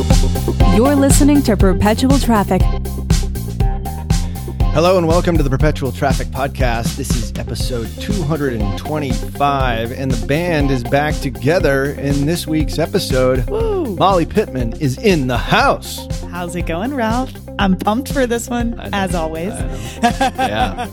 You're listening to Perpetual Traffic. Hello and welcome to the Perpetual Traffic Podcast. This is episode 225, and the band is back together in this week's episode. Woo. Molly Pittman is in the house. How's it going, Ralph? I'm pumped for this one, as always. Yeah.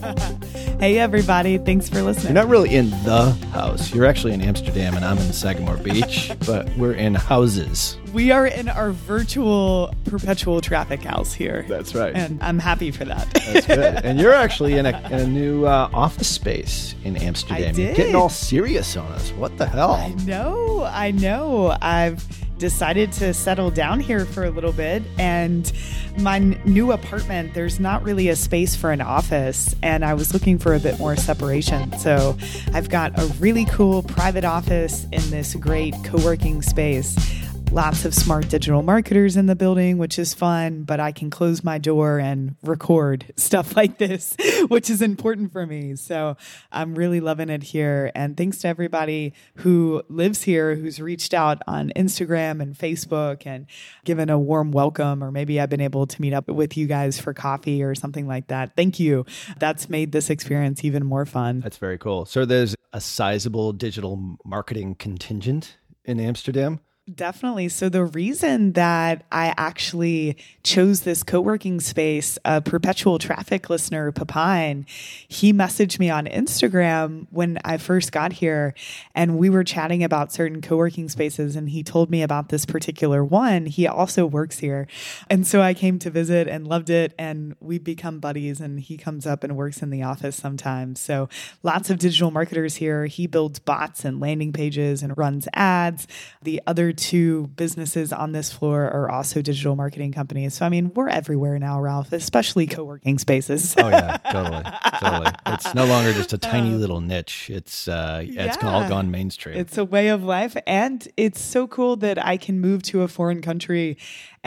hey, everybody. Thanks for listening. You're not really in the house. You're actually in Amsterdam, and I'm in Sagamore Beach, but we're in houses. We are in our virtual perpetual traffic house here. That's right. And I'm happy for that. That's good. And you're actually in a, in a new uh, office space in Amsterdam. You're getting all serious on us. What the hell? I know, I know. I've decided to settle down here for a little bit and my n- new apartment there's not really a space for an office and I was looking for a bit more separation. So I've got a really cool private office in this great co-working space. Lots of smart digital marketers in the building, which is fun, but I can close my door and record stuff like this, which is important for me. So I'm really loving it here. And thanks to everybody who lives here, who's reached out on Instagram and Facebook and given a warm welcome, or maybe I've been able to meet up with you guys for coffee or something like that. Thank you. That's made this experience even more fun. That's very cool. So there's a sizable digital marketing contingent in Amsterdam. Definitely. So the reason that I actually chose this co-working space, a perpetual traffic listener, Papine, he messaged me on Instagram when I first got here and we were chatting about certain co-working spaces and he told me about this particular one. He also works here. And so I came to visit and loved it and we've become buddies and he comes up and works in the office sometimes. So lots of digital marketers here. He builds bots and landing pages and runs ads. The other two businesses on this floor are also digital marketing companies. So, I mean, we're everywhere now, Ralph, especially co working spaces. Oh yeah, totally, totally. It's no longer just a tiny little niche. It's uh, it's all gone mainstream. It's a way of life. And it's so cool that I can move to a foreign country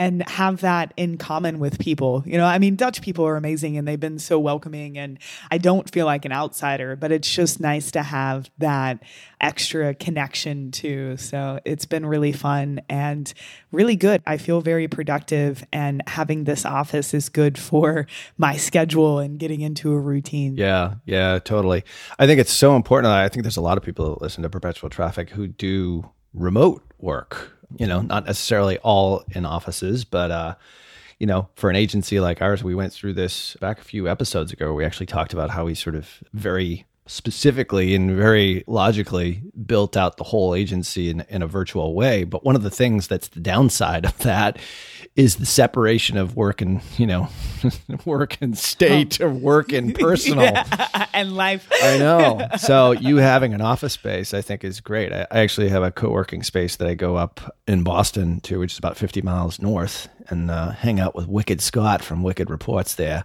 and have that in common with people. You know, I mean, Dutch people are amazing and they've been so welcoming, and I don't feel like an outsider, but it's just nice to have that extra connection too. So it's been really fun and really good. I feel very productive, and having this office is good for my schedule and getting into a routine. yeah, yeah, totally. I think it's so important. I think there's a lot of people that listen to Perpetual Traffic who do remote work. You know, not necessarily all in offices, but uh, you know, for an agency like ours, we went through this back a few episodes ago. We actually talked about how we sort of very specifically and very logically built out the whole agency in, in a virtual way. But one of the things that's the downside of that is the separation of work and, you know, work and state or work and personal. Yeah, and life. I know. So you having an office space, I think, is great. I, I actually have a co-working space that I go up in Boston to, which is about 50 miles north, and uh, hang out with Wicked Scott from Wicked Reports there.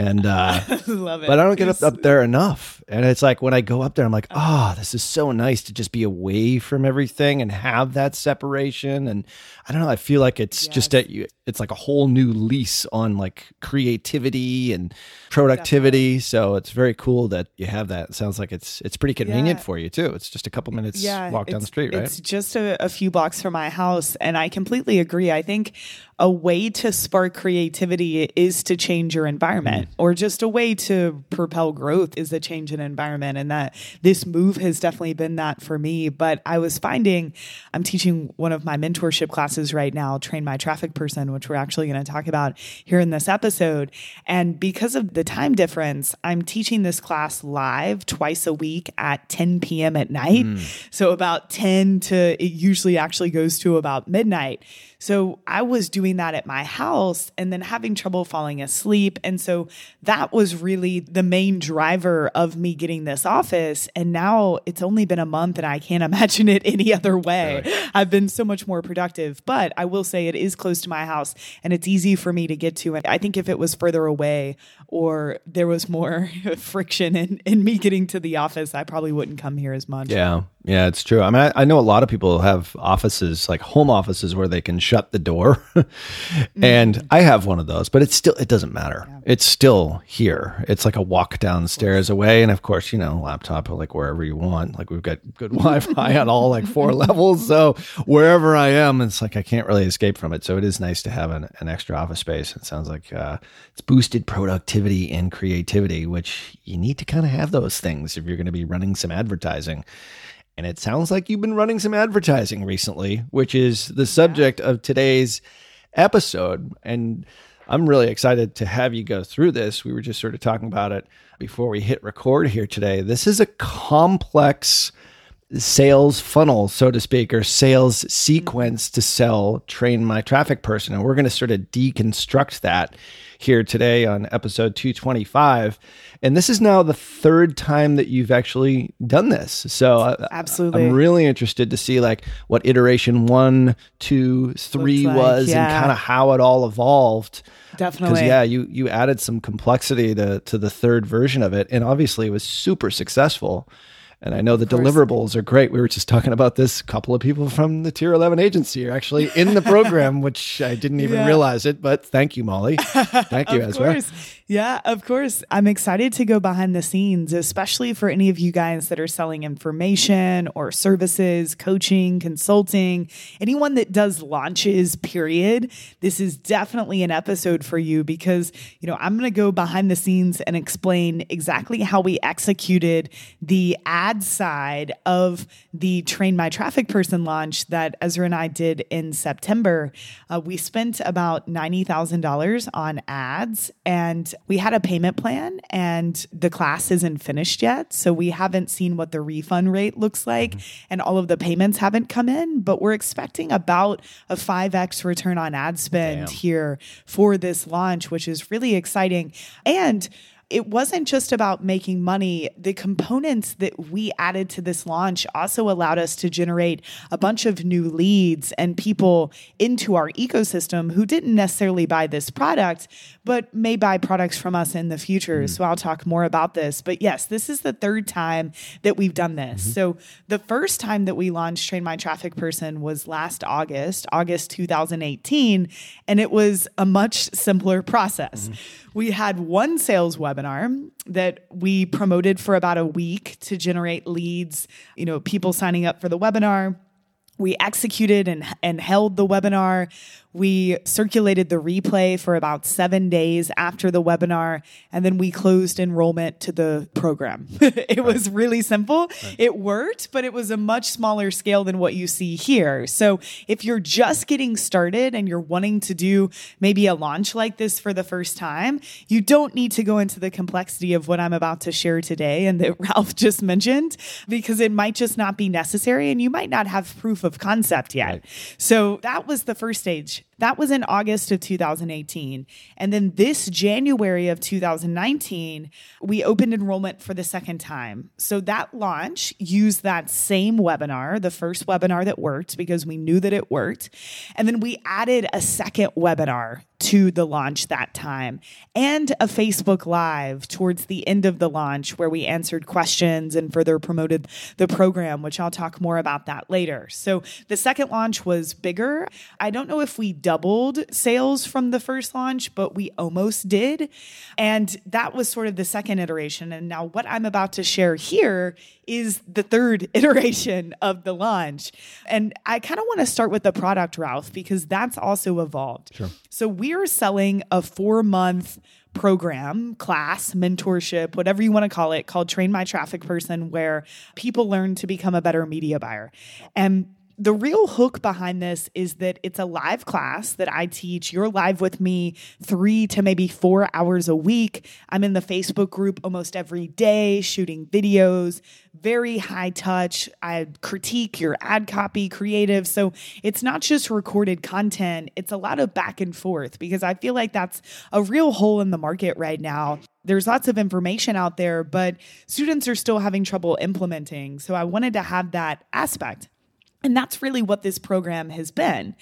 And uh, Love it. but I don't get up, up there enough. And it's like when I go up there, I'm like, oh, this is so nice to just be away from everything and have that separation. And I don't know, I feel like it's just that you, it's like a whole new lease on like creativity and productivity. So it's very cool that you have that. It sounds like it's it's pretty convenient Yeah. for you too. It's just a couple minutes yeah, walk down the street, right? It's just a, a few blocks from my house, and I completely agree. I think a way to spark creativity is to change your environment, Mm. or just a way to propel growth is a change in environment. And that this move has definitely been that for me. But I was finding I'm teaching one of my mentorship classes right now, Train My Traffic Person, which we're actually going to talk about here in this episode. And because of the time difference, I'm teaching this class live twice a week at 10 p.m. at night. So about 10 to it usually actually goes to about midnight. So I was doing that at my house and then having trouble falling asleep. And so that was really the main driver of me getting this office. And now it's only been a month and I can't imagine it any other way. I've been so much more productive. But I will say it is close to my house and it's easy for me to get to. And I think if it was further away or there was more friction in, in me getting to the office, I probably wouldn't come here as much. Yeah, yeah, it's true. I mean, I, I know a lot of people have offices, like home offices, where they can shut the door, and I have one of those. But it's still, it doesn't matter. It's still here. It's like a walk downstairs away, and of course, you know, laptop like wherever you want. Like we've got good Wi-Fi on all like four levels, so wherever I am, it's like I can't really escape from it. So it is nice to have an, an extra office space. It sounds like uh, it's boosted productivity and creativity, which you need to kind of have those things if you're going to be running some advertising. And it sounds like you've been running some advertising recently, which is the subject of today's episode. And I'm really excited to have you go through this. We were just sort of talking about it before we hit record here today. This is a complex sales funnel, so to speak, or sales sequence to sell train my traffic person. And we're going to sort of deconstruct that here today on episode 225. And this is now the third time that you've actually done this. So I- Absolutely. I'm really interested to see like what iteration one, two, three like, was and kind of how it all evolved. Definitely, Because yeah, you you added some complexity to to the third version of it, and obviously it was super successful. And I know the deliverables are great. We were just talking about this. A couple of people from the Tier 11 agency are actually in the program, which I didn't even Yeah. realize it. But thank you, Molly. Thank you, of Ezra. course. Yeah, of course. I'm excited to go behind the scenes, especially for any of you guys that are selling information or services, coaching, consulting, anyone that does launches, period. This is definitely an episode for you because, you know, I'm going to go behind the scenes and explain exactly how we executed the ad side of the Train My Traffic Person launch that Ezra and I did in September. Uh, we spent about $90,000 on ads and we had a payment plan and the class isn't finished yet. So we haven't seen what the refund rate looks like and all of the payments haven't come in, but we're expecting about a 5x return on ad spend Damn. here for this launch, which is really exciting. And it wasn't just about making money. The components that we added to this launch also allowed us to generate a bunch of new leads and people into our ecosystem who didn't necessarily buy this product, but may buy products from us in the future. Mm-hmm. So I'll talk more about this. But yes, this is the third time that we've done this. Mm-hmm. So the first time that we launched Train My Traffic Person was last August, August 2018, and it was a much simpler process. Mm-hmm. We had one sales webinar that we promoted for about a week to generate leads, you know, people signing up for the webinar. We executed and, and held the webinar. We circulated the replay for about seven days after the webinar, and then we closed enrollment to the program. it right. was really simple. Right. It worked, but it was a much smaller scale than what you see here. So if you're just getting started and you're wanting to do maybe a launch like this for the first time, you don't need to go into the complexity of what I'm about to share today and that Ralph just mentioned, because it might just not be necessary and you might not have proof of concept yet. Right. So that was the first stage much that was in August of 2018. And then this January of 2019, we opened enrollment for the second time. So that launch used that same webinar, the first webinar that worked because we knew that it worked. And then we added a second webinar to the launch that time and a Facebook Live towards the end of the launch where we answered questions and further promoted the program, which I'll talk more about that later. So the second launch was bigger. I don't know if we doubled sales from the first launch, but we almost did. And that was sort of the second iteration. And now what I'm about to share here is the third iteration of the launch. And I kind of want to start with the product, Ralph, because that's also evolved. Sure. So we are selling a four month program, class, mentorship, whatever you want to call it, called Train My Traffic Person, where people learn to become a better media buyer. And the real hook behind this is that it's a live class that I teach. You're live with me three to maybe four hours a week. I'm in the Facebook group almost every day, shooting videos, very high touch. I critique your ad copy, creative. So it's not just recorded content, it's a lot of back and forth because I feel like that's a real hole in the market right now there's lots of information out there, but students are still having trouble implementing. So I wanted to have that aspect. And that's really what this program has been.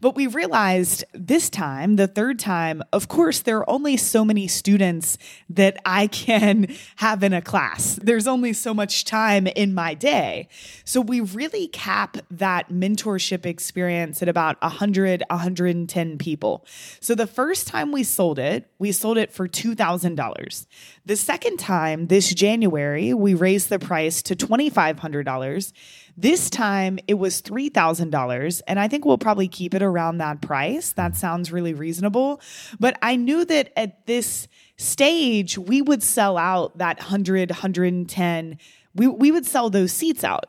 But we realized this time, the third time, of course, there are only so many students that I can have in a class. There's only so much time in my day. So we really cap that mentorship experience at about 100, 110 people. So the first time we sold it, we sold it for $2,000. The second time, this January, we raised the price to $2,500 this time it was $3,000, and I think we'll probably keep it around that price. That sounds really reasonable. But I knew that at this stage, we would sell out that 100, 110. We, we would sell those seats out.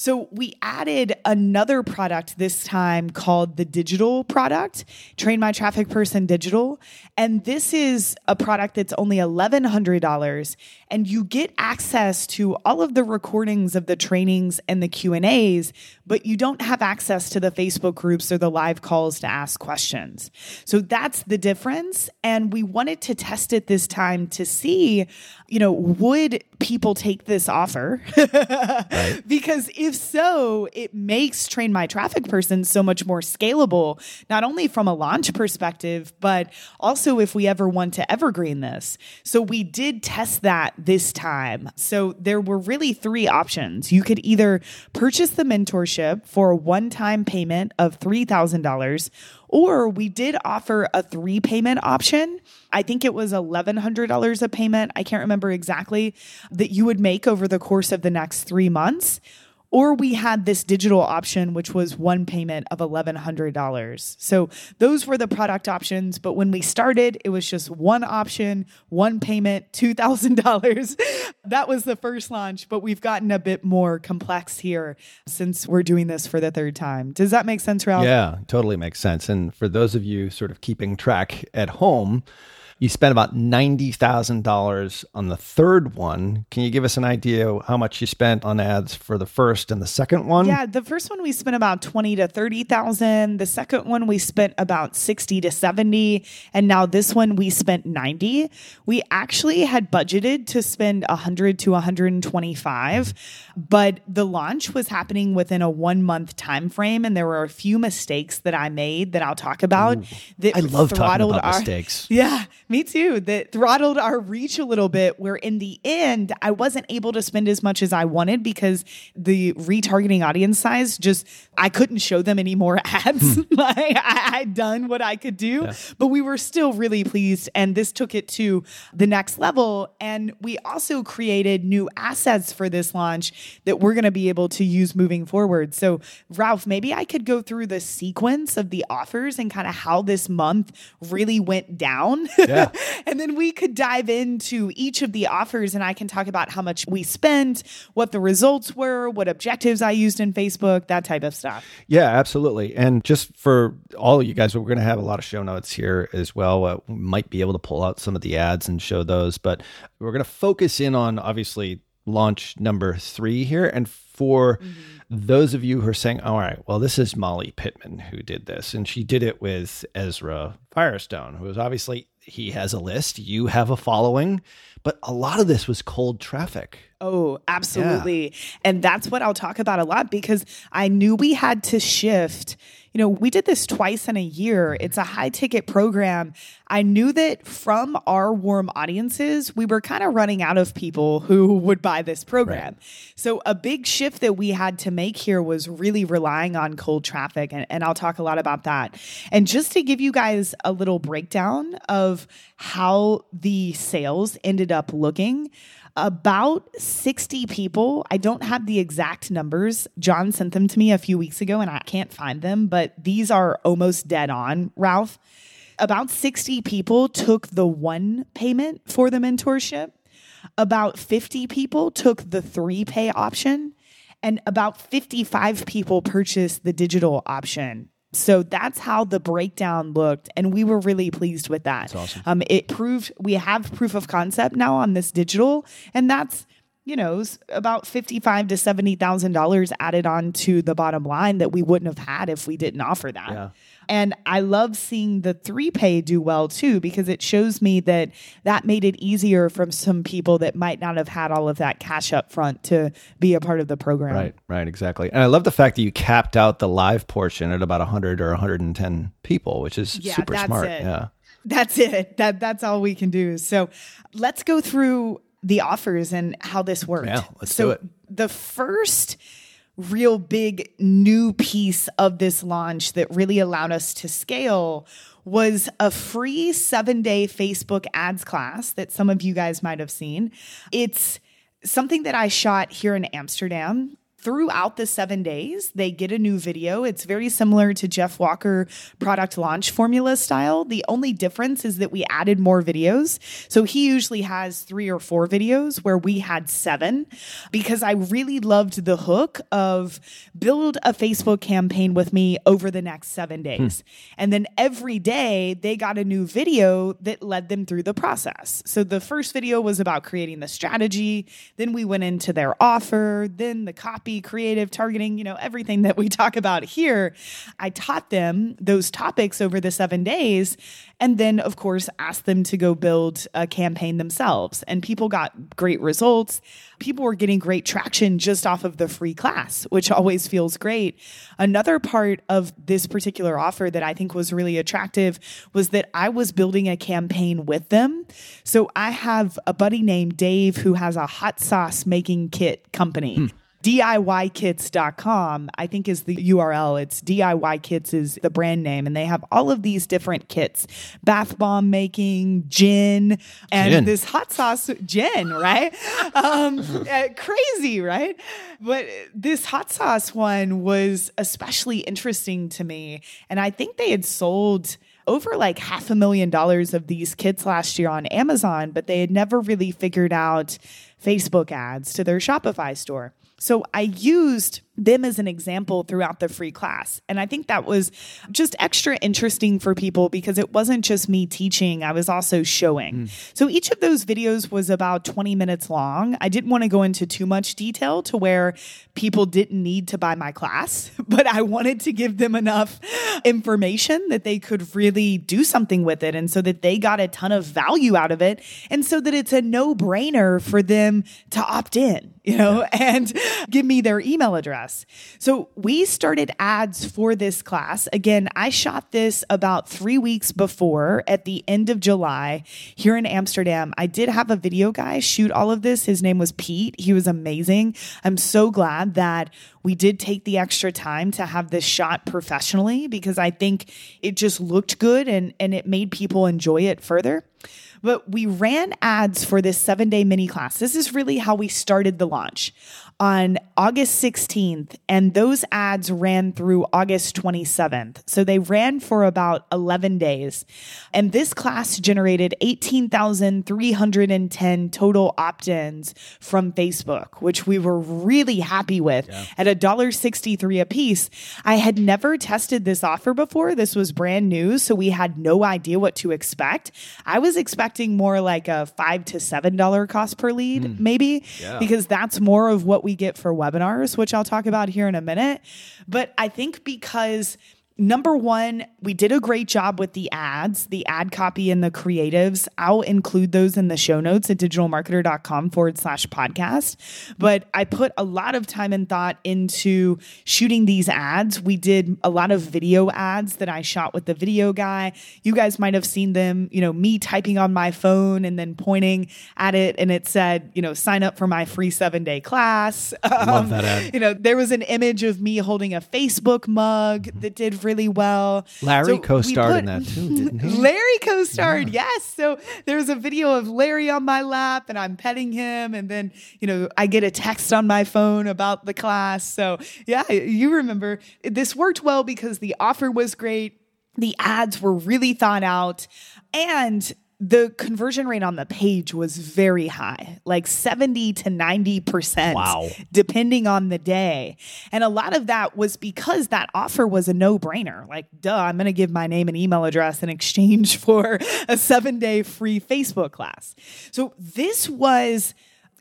So we added another product this time called the digital product, Train My Traffic Person Digital. And this is a product that's only $1,100 and you get access to all of the recordings of the trainings and the Q&As, but you don't have access to the Facebook groups or the live calls to ask questions. So that's the difference. And we wanted to test it this time to see, you know, would people take this offer? right. Because if so, it makes Train My Traffic Person so much more scalable, not only from a launch perspective, but also if we ever want to evergreen this. So we did test that this time. So there were really three options. You could either purchase the mentorship for a one time payment of $3,000 or we did offer a three payment option. I think it was $1,100 a payment. I can't remember exactly that you would make over the course of the next three months. Or we had this digital option, which was one payment of $1,100. So those were the product options. But when we started, it was just one option, one payment, $2,000. that was the first launch. But we've gotten a bit more complex here since we're doing this for the third time. Does that make sense, Ralph? Yeah, totally makes sense. And for those of you sort of keeping track at home, you spent about $90,000 on the third one. Can you give us an idea how much you spent on ads for the first and the second one? Yeah, the first one we spent about 20 to 30,000. The second one we spent about 60 to 70, and now this one we spent 90. We actually had budgeted to spend 100 to 125, but the launch was happening within a 1 month time frame and there were a few mistakes that I made that I'll talk about Ooh, that I love talking about our, mistakes. Yeah, Me too. That throttled our reach a little bit, where in the end, I wasn't able to spend as much as I wanted because the retargeting audience size just, I couldn't show them any more ads. Hmm. like I, I'd done what I could do, yeah. but we were still really pleased. And this took it to the next level. And we also created new assets for this launch that we're going to be able to use moving forward. So, Ralph, maybe I could go through the sequence of the offers and kind of how this month really went down. Yeah. and then we could dive into each of the offers and I can talk about how much we spent, what the results were, what objectives I used in Facebook, that type of stuff. Yeah, absolutely. And just for all of you guys, we're going to have a lot of show notes here as well. Uh, we might be able to pull out some of the ads and show those, but we're going to focus in on obviously launch number three here. And for mm-hmm. those of you who are saying, all right, well, this is Molly Pittman who did this, and she did it with Ezra Firestone, who is obviously, he has a list, you have a following, but a lot of this was cold traffic. Oh, absolutely. Yeah. And that's what I'll talk about a lot because I knew we had to shift you know, we did this twice in a year. It's a high ticket program. I knew that from our warm audiences, we were kind of running out of people who would buy this program. Right. So, a big shift that we had to make here was really relying on cold traffic. And, and I'll talk a lot about that. And just to give you guys a little breakdown of how the sales ended up looking about 60 people. I don't have the exact numbers. John sent them to me a few weeks ago and I can't find them, but these are almost dead on, Ralph. About 60 people took the one payment for the mentorship. About 50 people took the three pay option. And about 55 people purchased the digital option. So that's how the breakdown looked, and we were really pleased with that. Awesome. Um, it proved we have proof of concept now on this digital, and that's you know about fifty-five to seventy thousand dollars added on to the bottom line that we wouldn't have had if we didn't offer that. Yeah. And I love seeing the three pay do well too, because it shows me that that made it easier from some people that might not have had all of that cash up front to be a part of the program. Right, right, exactly. And I love the fact that you capped out the live portion at about 100 or 110 people, which is yeah, super smart. It. Yeah. That's it. That that's all we can do. So let's go through the offers and how this worked. Yeah, let's so do it. The first real big new piece of this launch that really allowed us to scale was a free seven day Facebook ads class that some of you guys might have seen. It's something that I shot here in Amsterdam throughout the seven days, they get a new video. It's very similar to Jeff Walker product launch formula style. The only difference is that we added more videos. So he usually has three or four videos where we had seven because I really loved the hook of build a Facebook campaign with me over the next seven days. Hmm. And then every day they got a new video that led them through the process. So the first video was about creating the strategy. Then we went into their offer, then the copy copy, creative, targeting, you know, everything that we talk about here. I taught them those topics over the seven days. And then, of course, asked them to go build a campaign themselves. And people got great results. People were getting great traction just off of the free class, which always feels great. Another part of this particular offer that I think was really attractive was that I was building a campaign with them. So I have a buddy named Dave who has a hot sauce making kit company. Hmm. DIYkits.com, I think is the URL. It's DIY Kits is the brand name, and they have all of these different kits bath bomb making, gin, and gin. this hot sauce gin, right? um, uh, crazy, right? But this hot sauce one was especially interesting to me. And I think they had sold over like half a million dollars of these kits last year on Amazon, but they had never really figured out Facebook ads to their Shopify store. So I used them as an example throughout the free class. And I think that was just extra interesting for people because it wasn't just me teaching, I was also showing. Mm. So each of those videos was about 20 minutes long. I didn't want to go into too much detail to where people didn't need to buy my class, but I wanted to give them enough information that they could really do something with it and so that they got a ton of value out of it and so that it's a no brainer for them to opt in, you know, yeah. and give me their email address us. So we started ads for this class. Again, I shot this about three weeks before at the end of July here in Amsterdam. I did have a video guy shoot all of this. His name was Pete. He was amazing. I'm so glad that we did take the extra time to have this shot professionally because I think it just looked good and, and it made people enjoy it further. But we ran ads for this seven day mini class. This is really how we started the launch on August 16th, and those ads ran through August 27th. So they ran for about 11 days. And this class generated 18,310 total opt ins from Facebook, which we were really happy with yeah. at $1.63 a piece. I had never tested this offer before. This was brand new, so we had no idea what to expect. I was expecting more like a five to $7 cost per lead, mm. maybe, yeah. because that's more of what we get for webinars, which I'll talk about here in a minute. But I think because number one, we did a great job with the ads, the ad copy and the creatives. I'll include those in the show notes at digitalmarketer.com forward slash podcast. But I put a lot of time and thought into shooting these ads. We did a lot of video ads that I shot with the video guy. You guys might have seen them, you know, me typing on my phone and then pointing at it and it said, you know, sign up for my free seven day class. Love um, that ad. You know, there was an image of me holding a Facebook mug that did really well. Larry so co-starred put, in that too, didn't he? Larry co-starred, yeah. yes. So there's a video of Larry on my lap and I'm petting him and then, you know, I get a text on my phone about the class. So yeah, you remember this worked well because the offer was great. The ads were really thought out and the conversion rate on the page was very high, like 70 to 90%. Wow. Depending on the day. And a lot of that was because that offer was a no brainer. Like, duh, I'm going to give my name and email address in exchange for a seven day free Facebook class. So this was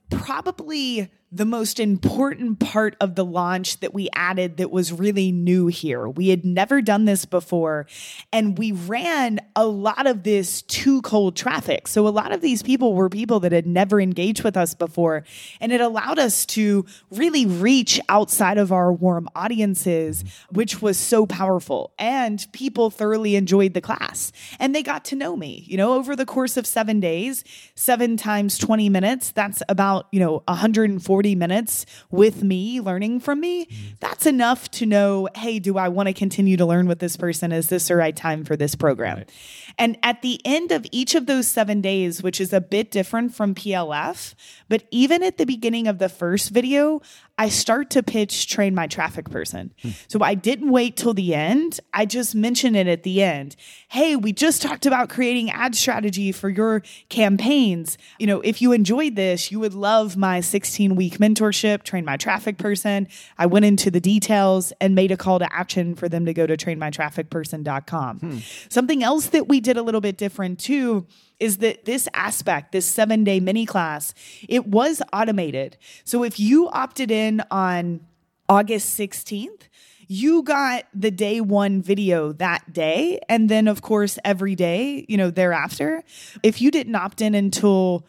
probably the most important part of the launch that we added that was really new here. We had never done this before, and we ran a lot of this to cold traffic. So, a lot of these people were people that had never engaged with us before, and it allowed us to really reach outside of our warm audiences, which was so powerful. And people thoroughly enjoyed the class, and they got to know me. You know, over the course of seven days, seven times 20 minutes, that's about, you know, 140 40 minutes with me learning from me, that's enough to know, hey, do I want to continue to learn with this person? Is this the right time for this program? Right. And at the end of each of those seven days, which is a bit different from PLF, but even at the beginning of the first video, I start to pitch train my traffic person. Hmm. So I didn't wait till the end. I just mentioned it at the end. Hey, we just talked about creating ad strategy for your campaigns. You know, if you enjoyed this, you would love my 16 week mentorship, train my traffic person. I went into the details and made a call to action for them to go to trainmytrafficperson.com. Hmm. Something else that we did a little bit different too is that this aspect, this seven day mini class, it was automated. So if you opted in on August 16th, you got the day one video that day. And then, of course, every day, you know, thereafter. If you didn't opt in until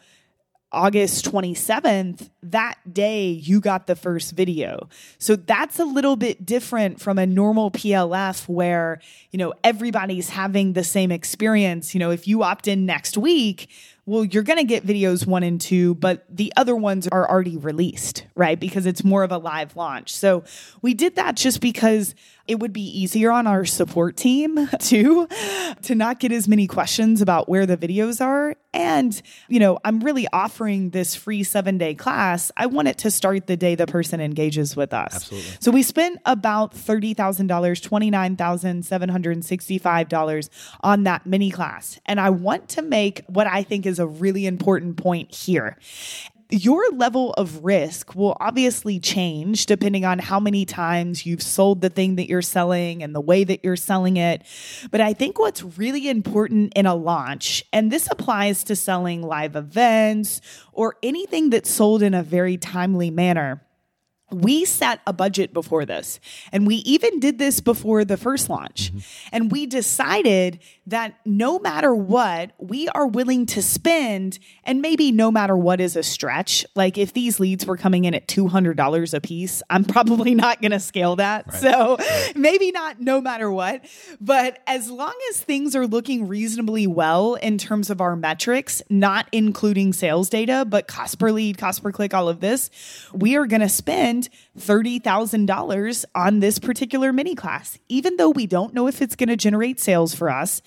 August 27th, that day you got the first video. So that's a little bit different from a normal PLF where, you know, everybody's having the same experience. You know, if you opt in next week, well, you're going to get videos one and two, but the other ones are already released, right? Because it's more of a live launch. So we did that just because it would be easier on our support team too to not get as many questions about where the videos are. And, you know, I'm really offering this free seven day class. I want it to start the day the person engages with us. Absolutely. So we spent about $30,000, $29,765 on that mini class. And I want to make what I think is a really important point here your level of risk will obviously change depending on how many times you've sold the thing that you're selling and the way that you're selling it. But I think what's really important in a launch, and this applies to selling live events or anything that's sold in a very timely manner we set a budget before this and we even did this before the first launch mm-hmm. and we decided that no matter what we are willing to spend and maybe no matter what is a stretch like if these leads were coming in at $200 a piece i'm probably not going to scale that right. so maybe not no matter what but as long as things are looking reasonably well in terms of our metrics not including sales data but cost per lead cost per click all of this we are going to spend $30,000 on this particular mini class, even though we don't know if it's going to generate sales for us.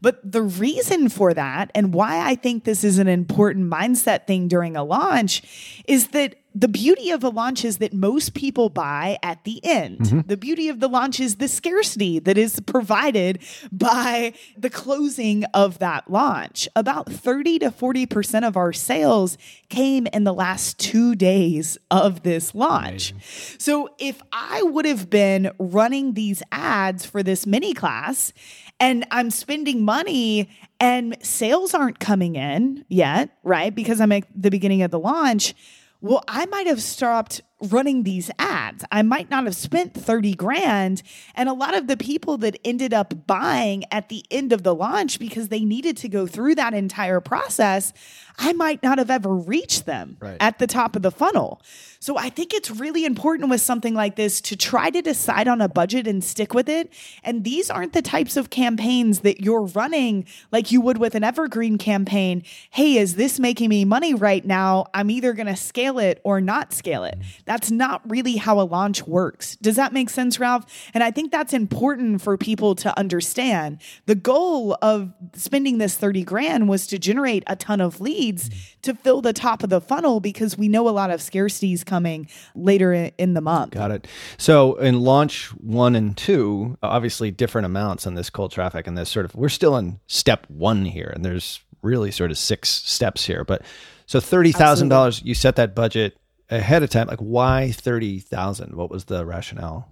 But the reason for that and why I think this is an important mindset thing during a launch is that the beauty of a launch is that most people buy at the end. Mm-hmm. The beauty of the launch is the scarcity that is provided by the closing of that launch. About 30 to 40% of our sales came in the last two days of this launch. Amazing. So if I would have been running these ads for this mini class and I'm spending money and sales aren't coming in yet, right? Because I'm at the beginning of the launch well, I might have stopped running these ads. I might not have spent 30 grand. And a lot of the people that ended up buying at the end of the launch because they needed to go through that entire process, I might not have ever reached them right. at the top of the funnel. So I think it's really important with something like this to try to decide on a budget and stick with it. And these aren't the types of campaigns that you're running like you would with an evergreen campaign. Hey, is this making me money right now? I'm either going to scale it or not scale it. That's not really how a launch works. Does that make sense, Ralph? And I think that's important for people to understand. The goal of spending this 30 grand was to generate a ton of leads to fill the top of the funnel because we know a lot of scarcities coming later in the month. Got it. So in launch one and two, obviously different amounts on this cold traffic and this sort of, we're still in step one here and there's really sort of six steps here. But so $30,000, you set that budget ahead of time. Like why 30,000? What was the rationale?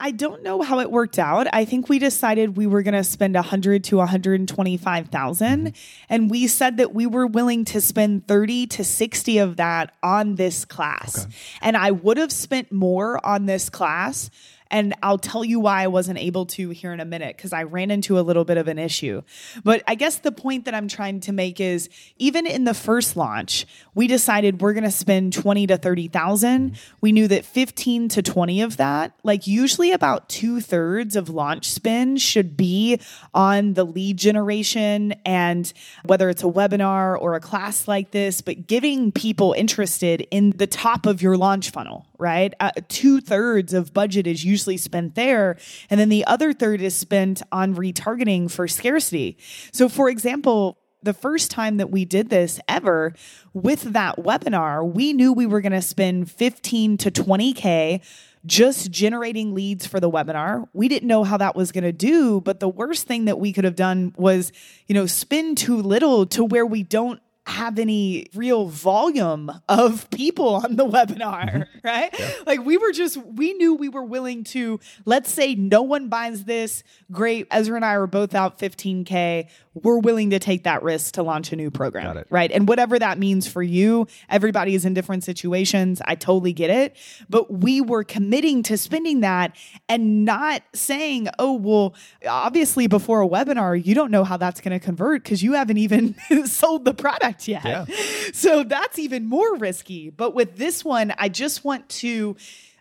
I don't know how it worked out. I think we decided we were going to spend 100 to 125,000 mm-hmm. and we said that we were willing to spend 30 to 60 of that on this class. Okay. And I would have spent more on this class and I'll tell you why I wasn't able to here in a minute because I ran into a little bit of an issue. But I guess the point that I'm trying to make is even in the first launch, we decided we're going to spend 20 to 30,000. We knew that 15 to 20 of that, like usually about two thirds of launch spend should be on the lead generation and whether it's a webinar or a class like this, but giving people interested in the top of your launch funnel, right? Uh, two thirds of budget is usually usually spent there. And then the other third is spent on retargeting for scarcity. So, for example, the first time that we did this ever with that webinar, we knew we were going to spend 15 to 20K just generating leads for the webinar. We didn't know how that was going to do, but the worst thing that we could have done was, you know, spend too little to where we don't have any real volume of people on the webinar, mm-hmm. right? Yeah. Like we were just, we knew we were willing to, let's say no one buys this. Great. Ezra and I are both out 15K we're willing to take that risk to launch a new program. Right. And whatever that means for you, everybody is in different situations. I totally get it. But we were committing to spending that and not saying, oh, well, obviously before a webinar, you don't know how that's going to convert because you haven't even sold the product yet. Yeah. So that's even more risky. But with this one, I just want to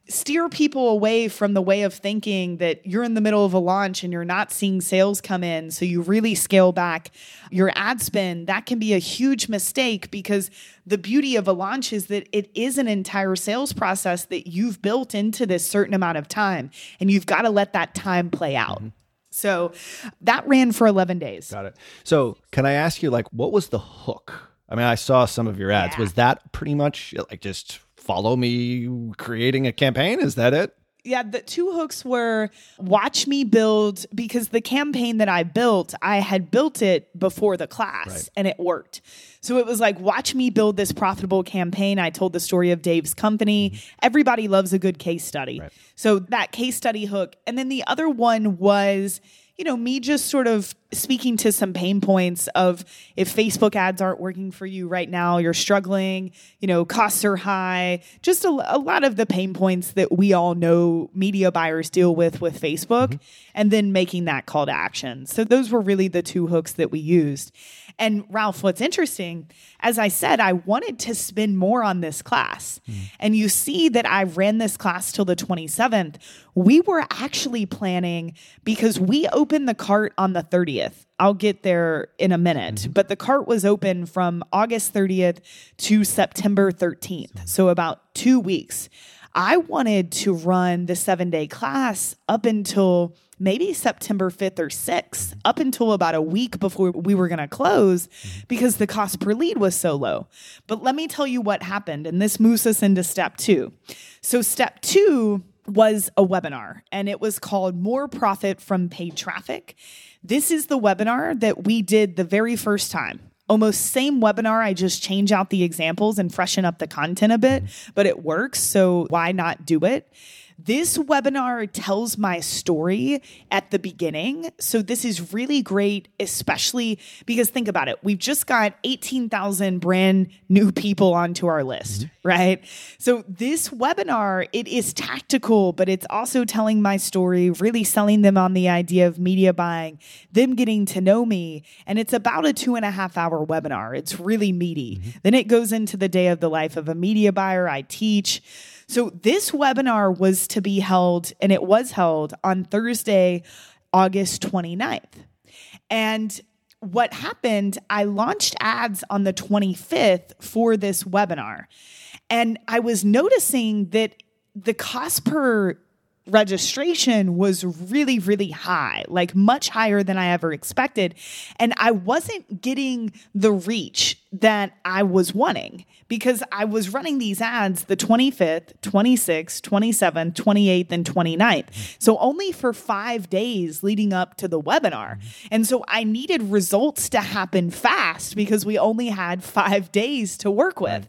steer people away from the way of thinking that you're in the middle of a launch and you're not seeing sales come in. So you really scale back your ad spend. That can be a huge mistake because the beauty of a launch is that it is an entire sales process that you've built into this certain amount of time and you've got to let that time play out. Mm-hmm. So that ran for 11 days. Got it. So can I ask you, like, what was the hook? I mean, I saw some of your ads. Yeah. Was that pretty much like just follow me creating a campaign? Is that it? yeah, the two hooks were watch me build because the campaign that I built, I had built it before the class right. and it worked. So it was like, watch me build this profitable campaign. I told the story of Dave's company. Mm-hmm. Everybody loves a good case study. Right. So that case study hook. And then the other one was, you know, me just sort of speaking to some pain points of if Facebook ads aren't working for you right now, you're struggling, you know, costs are high, just a, a lot of the pain points that we all know media buyers deal with with Facebook, mm-hmm. and then making that call to action. So those were really the two hooks that we used. And Ralph, what's interesting, as I said, I wanted to spend more on this class. Mm. And you see that I ran this class till the 27th. We were actually planning because we opened the cart on the 30th. I'll get there in a minute, mm-hmm. but the cart was open from August 30th to September 13th. So about two weeks. I wanted to run the seven day class up until maybe September 5th or 6th, up until about a week before we were going to close mm-hmm. because the cost per lead was so low. But let me tell you what happened, and this moves us into step two. So, step two was a webinar, and it was called More Profit from Paid Traffic. This is the webinar that we did the very first time almost same webinar. I just change out the examples and freshen up the content a bit, mm-hmm. but it works. So why not do it? This webinar tells my story at the beginning. So, this is really great, especially because think about it. We've just got 18,000 brand new people onto our list, mm-hmm. right? So, this webinar, it is tactical, but it's also telling my story, really selling them on the idea of media buying, them getting to know me. And it's about a two and a half hour webinar. It's really meaty. Mm-hmm. Then it goes into the day of the life of a media buyer. I teach. So this webinar was to be held, and it was held on Thursday, August 29th. And what happened, I launched ads on the 25th for this webinar. And I was noticing that the cost per registration was really, really high, like much higher than I ever expected. And I wasn't getting the reach that I was wanting because I was running these ads the 25th, 26th, 27th, 28th, and 29th. So only for five days leading up to the webinar. And so I needed results to happen fast because we only had five days to work with.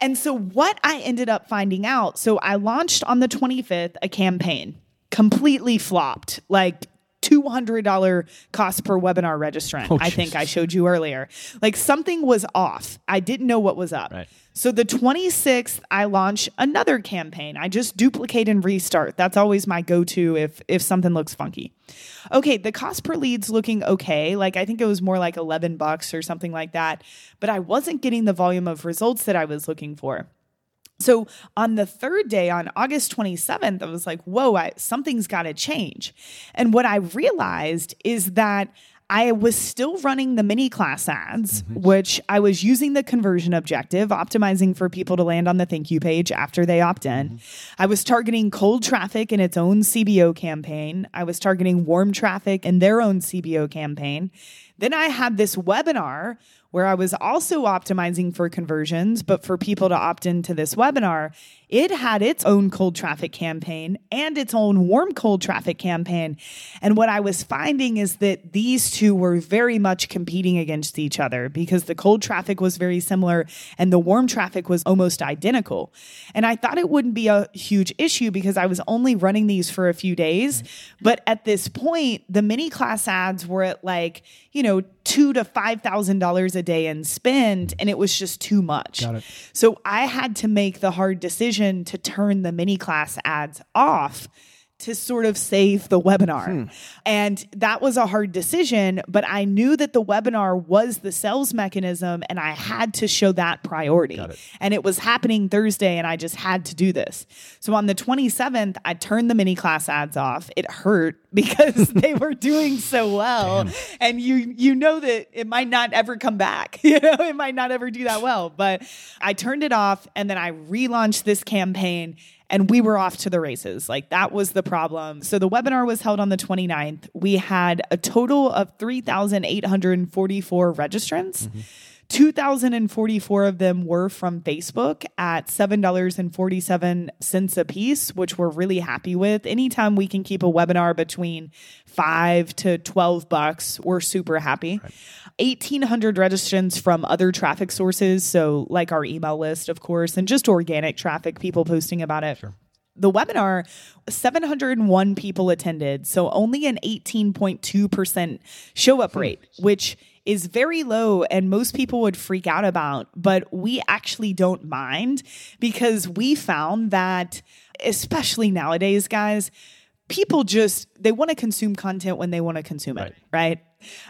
And so, what I ended up finding out so I launched on the 25th a campaign, completely flopped, like $200 cost per webinar registrant. Oh, I think I showed you earlier. Like something was off. I didn't know what was up. Right. So the 26th, I launch another campaign. I just duplicate and restart. That's always my go-to if if something looks funky. Okay, the cost per lead's looking okay. Like I think it was more like 11 bucks or something like that, but I wasn't getting the volume of results that I was looking for. So on the third day, on August 27th, I was like, whoa, I, something's got to change. And what I realized is that I was still running the mini class ads, mm-hmm. which I was using the conversion objective, optimizing for people to land on the thank you page after they opt in. Mm-hmm. I was targeting cold traffic in its own CBO campaign. I was targeting warm traffic in their own CBO campaign. Then I had this webinar where I was also optimizing for conversions, but for people to opt into this webinar, it had its own cold traffic campaign and its own warm cold traffic campaign. And what I was finding is that these two were very much competing against each other because the cold traffic was very similar and the warm traffic was almost identical. And I thought it wouldn't be a huge issue because I was only running these for a few days. But at this point, the mini class ads were at like, you know, two to five thousand dollars a day in spend, and it was just too much. So I had to make the hard decision to turn the mini class ads off to sort of save the webinar. Hmm. And that was a hard decision, but I knew that the webinar was the sales mechanism and I had to show that priority. It. And it was happening Thursday and I just had to do this. So on the 27th, I turned the mini class ads off. It hurt because they were doing so well. Damn. And you you know that it might not ever come back. You know, it might not ever do that well, but I turned it off and then I relaunched this campaign and we were off to the races. Like that was the problem. So the webinar was held on the 29th. We had a total of 3,844 registrants. Mm-hmm. 2,044 of them were from Facebook at $7.47 a piece, which we're really happy with. Anytime we can keep a webinar between 5 to 12 bucks, we're super happy. Right. 1,800 registrants from other traffic sources. So, like our email list, of course, and just organic traffic, people posting about it. Sure. the webinar, 701 people attended, so only an 18.2% show up hmm. rate, which is very low and most people would freak out about, but we actually don't mind because we found that especially nowadays guys, people just they want to consume content when they want to consume it, right?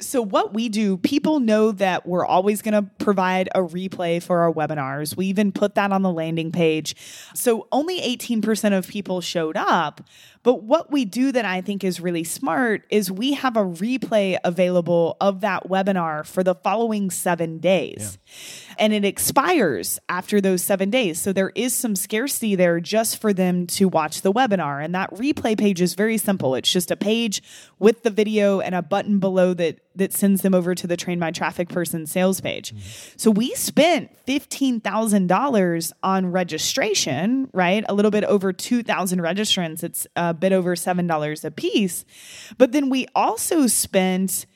So, what we do, people know that we're always going to provide a replay for our webinars. We even put that on the landing page. So, only 18% of people showed up. But what we do that I think is really smart is we have a replay available of that webinar for the following seven days. Yeah. And it expires after those seven days. So there is some scarcity there just for them to watch the webinar. And that replay page is very simple. It's just a page with the video and a button below that that sends them over to the train my traffic person sales page. Mm-hmm. So we spent $15,000 on registration, right? A little bit over 2,000 registrants. It's a bit over $7 a piece. But then we also spent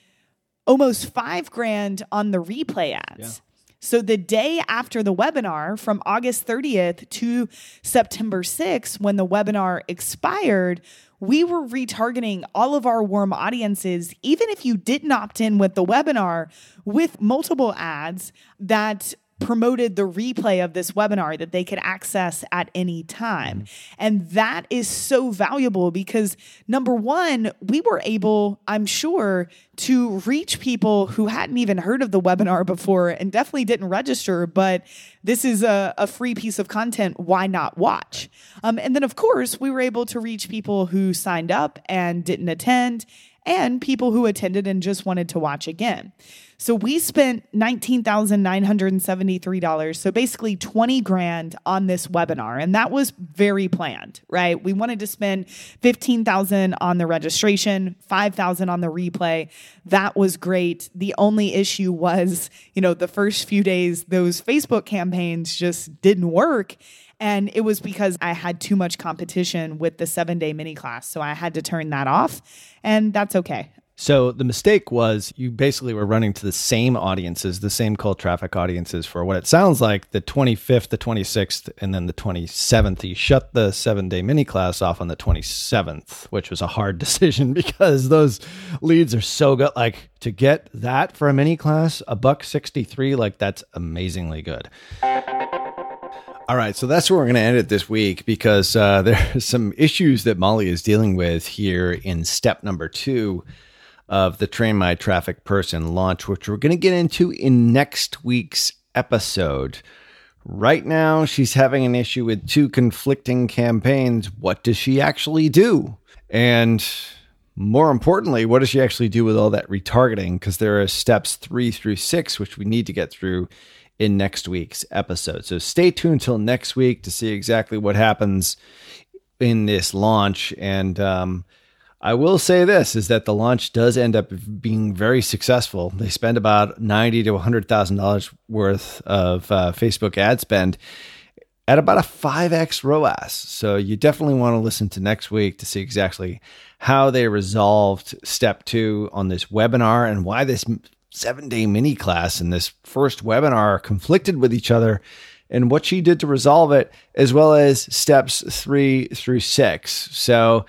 almost 5 grand on the replay ads. Yeah. So the day after the webinar, from August 30th to September 6th, when the webinar expired, we were retargeting all of our warm audiences, even if you didn't opt in with the webinar, with multiple ads that promoted the replay of this webinar that they could access at any time. And that is so valuable because number one, we were able, I'm sure, to reach people who hadn't even heard of the webinar before and definitely didn't register, but this is a, a free piece of content. Why not watch? Um, and then, of course, we were able to reach people who signed up and didn't attend and people who attended and just wanted to watch again. So we spent $19,973. So basically 20 grand on this webinar. And that was very planned, right? We wanted to spend 15,000 on the registration, 5,000 on the replay. That was great. The only issue was, you know, the first few days, those Facebook campaigns just didn't work. And it was because I had too much competition with the seven day mini class. So I had to turn that off. And that's okay. So the mistake was you basically were running to the same audiences, the same cold traffic audiences for what it sounds like the 25th, the 26th, and then the 27th. You shut the seven day mini class off on the 27th, which was a hard decision because those leads are so good. Like to get that for a mini class, a buck 63, like that's amazingly good. All right, so that's where we're going to end it this week because uh, there are some issues that Molly is dealing with here in step number two of the Train My Traffic Person launch, which we're going to get into in next week's episode. Right now, she's having an issue with two conflicting campaigns. What does she actually do? And more importantly, what does she actually do with all that retargeting? Because there are steps three through six, which we need to get through in next week's episode. So stay tuned till next week to see exactly what happens in this launch. And um, I will say this is that the launch does end up being very successful. They spend about ninety to hundred thousand dollars worth of uh, Facebook ad spend at about a five x ROAS. So you definitely want to listen to next week to see exactly how they resolved step two on this webinar and why this seven day mini class and this first webinar conflicted with each other and what she did to resolve it, as well as steps three through six. So,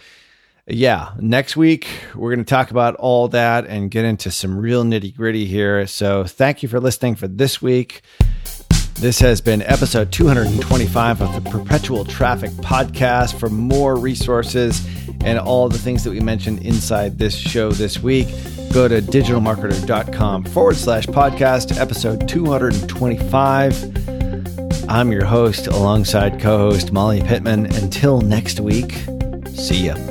yeah, next week we're going to talk about all that and get into some real nitty gritty here. So, thank you for listening for this week. This has been episode 225 of the Perpetual Traffic Podcast. For more resources and all the things that we mentioned inside this show this week, go to digitalmarketer.com forward slash podcast, episode 225. I'm your host alongside co host Molly Pittman. Until next week, see ya.